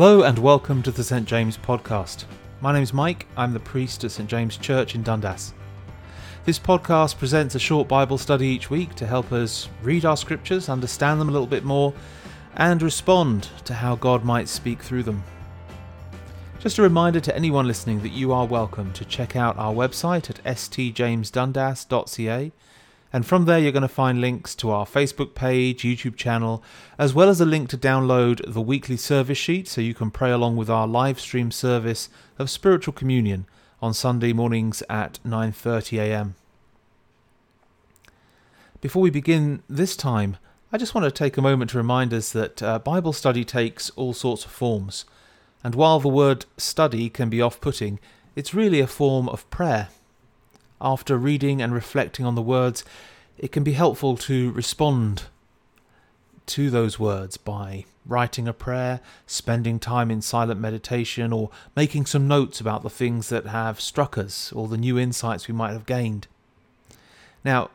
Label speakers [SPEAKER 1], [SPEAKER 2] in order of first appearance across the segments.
[SPEAKER 1] Hello and welcome to the St. James podcast. My name is Mike, I'm the priest at St. James Church in Dundas. This podcast presents a short Bible study each week to help us read our scriptures, understand them a little bit more, and respond to how God might speak through them. Just a reminder to anyone listening that you are welcome to check out our website at stjamesdundas.ca and from there, you're going to find links to our Facebook page, YouTube channel, as well as a link to download the weekly service sheet so you can pray along with our live stream service of spiritual communion on Sunday mornings at 9:30 a.m. Before we begin this time, I just want to take a moment to remind us that uh, Bible study takes all sorts of forms. And while the word study can be off putting, it's really a form of prayer. After reading and reflecting on the words, it can be helpful to respond to those words by writing a prayer, spending time in silent meditation, or making some notes about the things that have struck us or the new insights we might have gained. Now,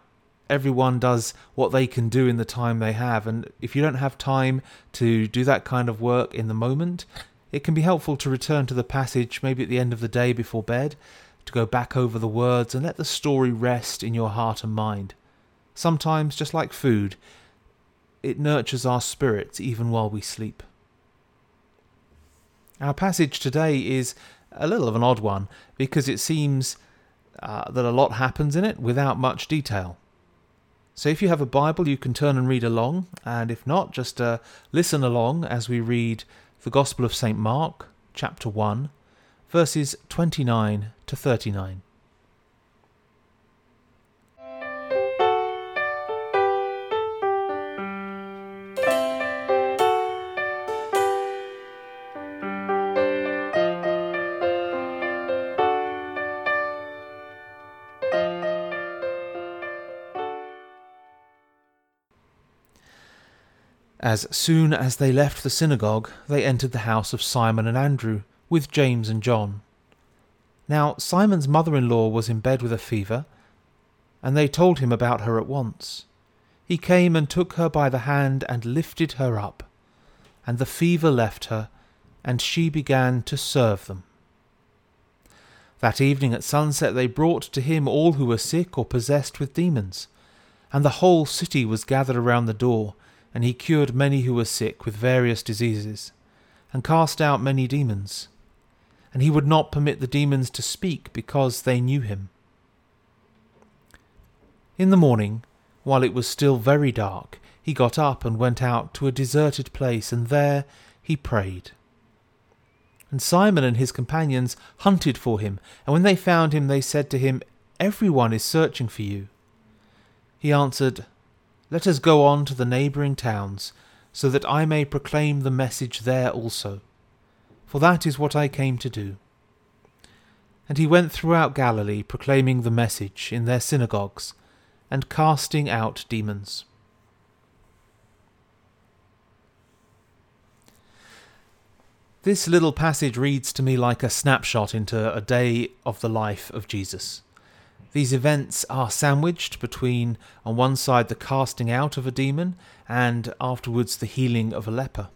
[SPEAKER 1] everyone does what they can do in the time they have, and if you don't have time to do that kind of work in the moment, it can be helpful to return to the passage maybe at the end of the day before bed to go back over the words and let the story rest in your heart and mind. Sometimes, just like food, it nurtures our spirits even while we sleep. Our passage today is a little of an odd one because it seems uh, that a lot happens in it without much detail. So, if you have a Bible, you can turn and read along, and if not, just uh, listen along as we read the Gospel of St. Mark, chapter 1, verses 29 to 39. As soon as they left the synagogue, they entered the house of Simon and Andrew with James and John. Now Simon's mother in law was in bed with a fever, and they told him about her at once. He came and took her by the hand and lifted her up, and the fever left her, and she began to serve them. That evening at sunset they brought to him all who were sick or possessed with demons, and the whole city was gathered around the door, and he cured many who were sick with various diseases, and cast out many demons and he would not permit the demons to speak because they knew him. In the morning, while it was still very dark, he got up and went out to a deserted place, and there he prayed. And Simon and his companions hunted for him, and when they found him, they said to him, Everyone is searching for you. He answered, Let us go on to the neighbouring towns, so that I may proclaim the message there also for that is what I came to do. And he went throughout Galilee, proclaiming the message in their synagogues, and casting out demons. This little passage reads to me like a snapshot into a day of the life of Jesus. These events are sandwiched between, on one side, the casting out of a demon, and afterwards the healing of a leper.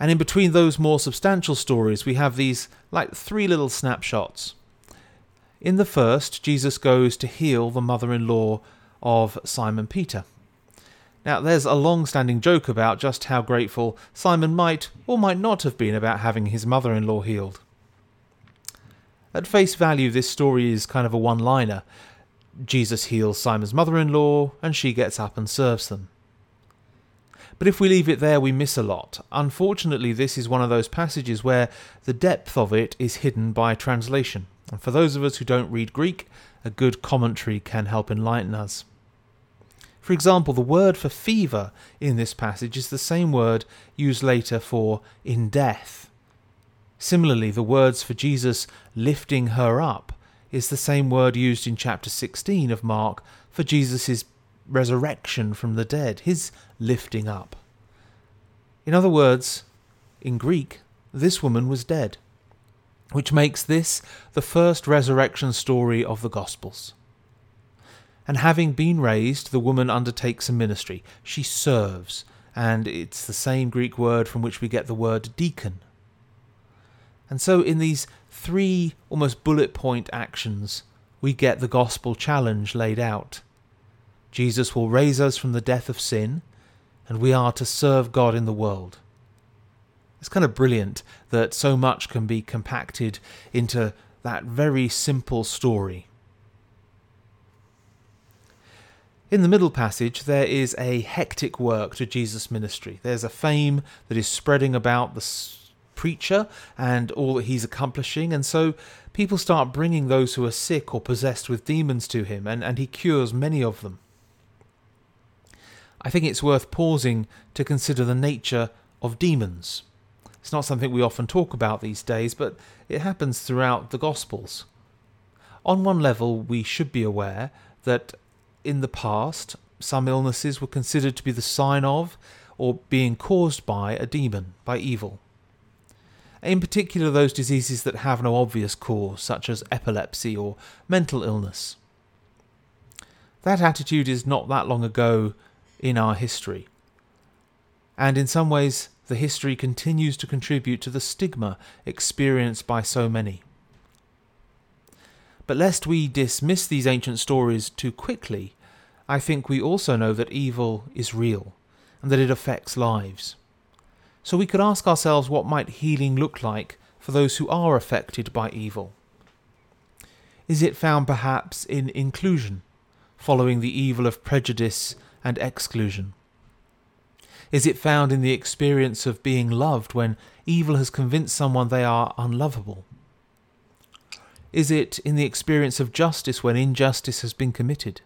[SPEAKER 1] And in between those more substantial stories, we have these like three little snapshots. In the first, Jesus goes to heal the mother in law of Simon Peter. Now, there's a long standing joke about just how grateful Simon might or might not have been about having his mother in law healed. At face value, this story is kind of a one liner. Jesus heals Simon's mother in law, and she gets up and serves them. But if we leave it there, we miss a lot. Unfortunately, this is one of those passages where the depth of it is hidden by translation. And for those of us who don't read Greek, a good commentary can help enlighten us. For example, the word for fever in this passage is the same word used later for in death. Similarly, the words for Jesus lifting her up is the same word used in chapter 16 of Mark for Jesus' resurrection from the dead, his lifting up. In other words, in Greek, this woman was dead, which makes this the first resurrection story of the Gospels. And having been raised, the woman undertakes a ministry. She serves, and it's the same Greek word from which we get the word deacon. And so, in these three almost bullet point actions, we get the gospel challenge laid out. Jesus will raise us from the death of sin, and we are to serve God in the world. It's kind of brilliant that so much can be compacted into that very simple story. In the middle passage, there is a hectic work to Jesus' ministry. There's a fame that is spreading about the preacher and all that he's accomplishing, and so people start bringing those who are sick or possessed with demons to him, and, and he cures many of them. I think it's worth pausing to consider the nature of demons. It's not something we often talk about these days, but it happens throughout the Gospels. On one level, we should be aware that in the past, some illnesses were considered to be the sign of or being caused by a demon, by evil. In particular, those diseases that have no obvious cause, such as epilepsy or mental illness. That attitude is not that long ago in our history. And in some ways, the history continues to contribute to the stigma experienced by so many. But lest we dismiss these ancient stories too quickly, I think we also know that evil is real and that it affects lives. So we could ask ourselves what might healing look like for those who are affected by evil. Is it found perhaps in inclusion, following the evil of prejudice and exclusion? Is it found in the experience of being loved when evil has convinced someone they are unlovable? Is it in the experience of justice when injustice has been committed?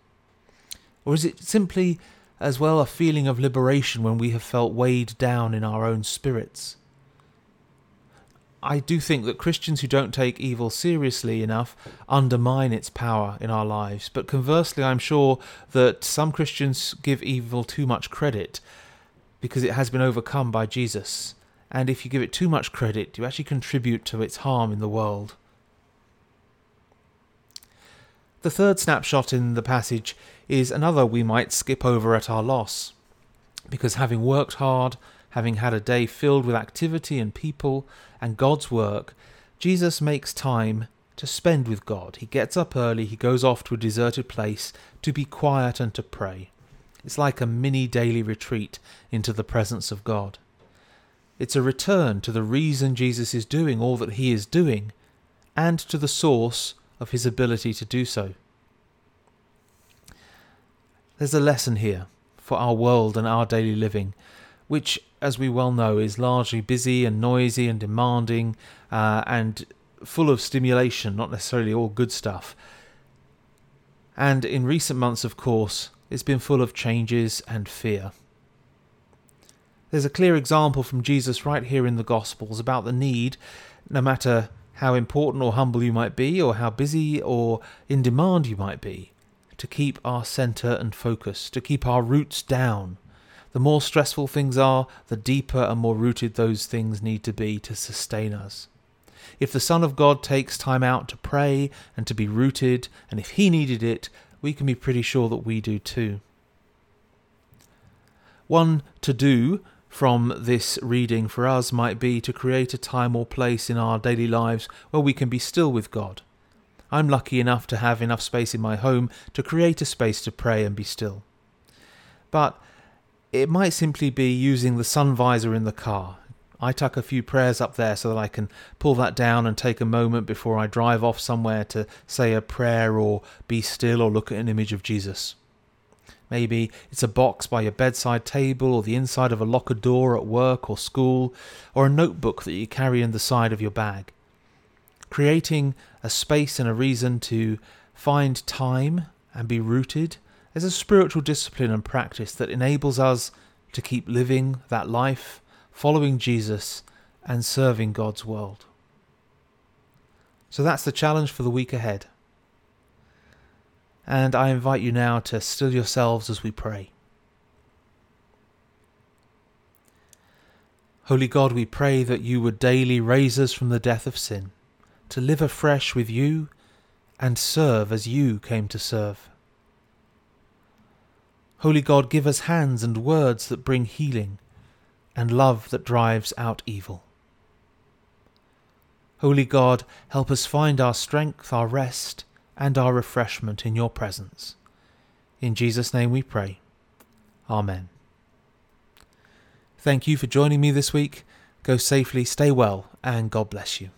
[SPEAKER 1] Or is it simply as well a feeling of liberation when we have felt weighed down in our own spirits? I do think that Christians who don't take evil seriously enough undermine its power in our lives. But conversely, I'm sure that some Christians give evil too much credit because it has been overcome by Jesus. And if you give it too much credit, you actually contribute to its harm in the world. The third snapshot in the passage is another we might skip over at our loss. Because having worked hard, having had a day filled with activity and people and God's work, Jesus makes time to spend with God. He gets up early, he goes off to a deserted place to be quiet and to pray. It's like a mini daily retreat into the presence of God. It's a return to the reason Jesus is doing all that he is doing and to the source of his ability to do so. There's a lesson here for our world and our daily living which, as we well know, is largely busy and noisy and demanding uh, and full of stimulation, not necessarily all good stuff. And in recent months, of course, it's been full of changes and fear. There's a clear example from Jesus right here in the Gospels about the need, no matter how important or humble you might be, or how busy or in demand you might be, to keep our centre and focus, to keep our roots down, the more stressful things are, the deeper and more rooted those things need to be to sustain us. If the Son of God takes time out to pray and to be rooted, and if He needed it, we can be pretty sure that we do too. One to do from this reading for us might be to create a time or place in our daily lives where we can be still with God. I'm lucky enough to have enough space in my home to create a space to pray and be still. But it might simply be using the sun visor in the car. I tuck a few prayers up there so that I can pull that down and take a moment before I drive off somewhere to say a prayer or be still or look at an image of Jesus. Maybe it's a box by your bedside table or the inside of a locker door at work or school or a notebook that you carry in the side of your bag. Creating a space and a reason to find time and be rooted is a spiritual discipline and practice that enables us to keep living that life, following Jesus, and serving God's world. So that's the challenge for the week ahead. And I invite you now to still yourselves as we pray. Holy God, we pray that you would daily raise us from the death of sin, to live afresh with you and serve as you came to serve. Holy God, give us hands and words that bring healing, and love that drives out evil. Holy God, help us find our strength, our rest, and our refreshment in your presence. In Jesus' name we pray. Amen. Thank you for joining me this week. Go safely, stay well, and God bless you.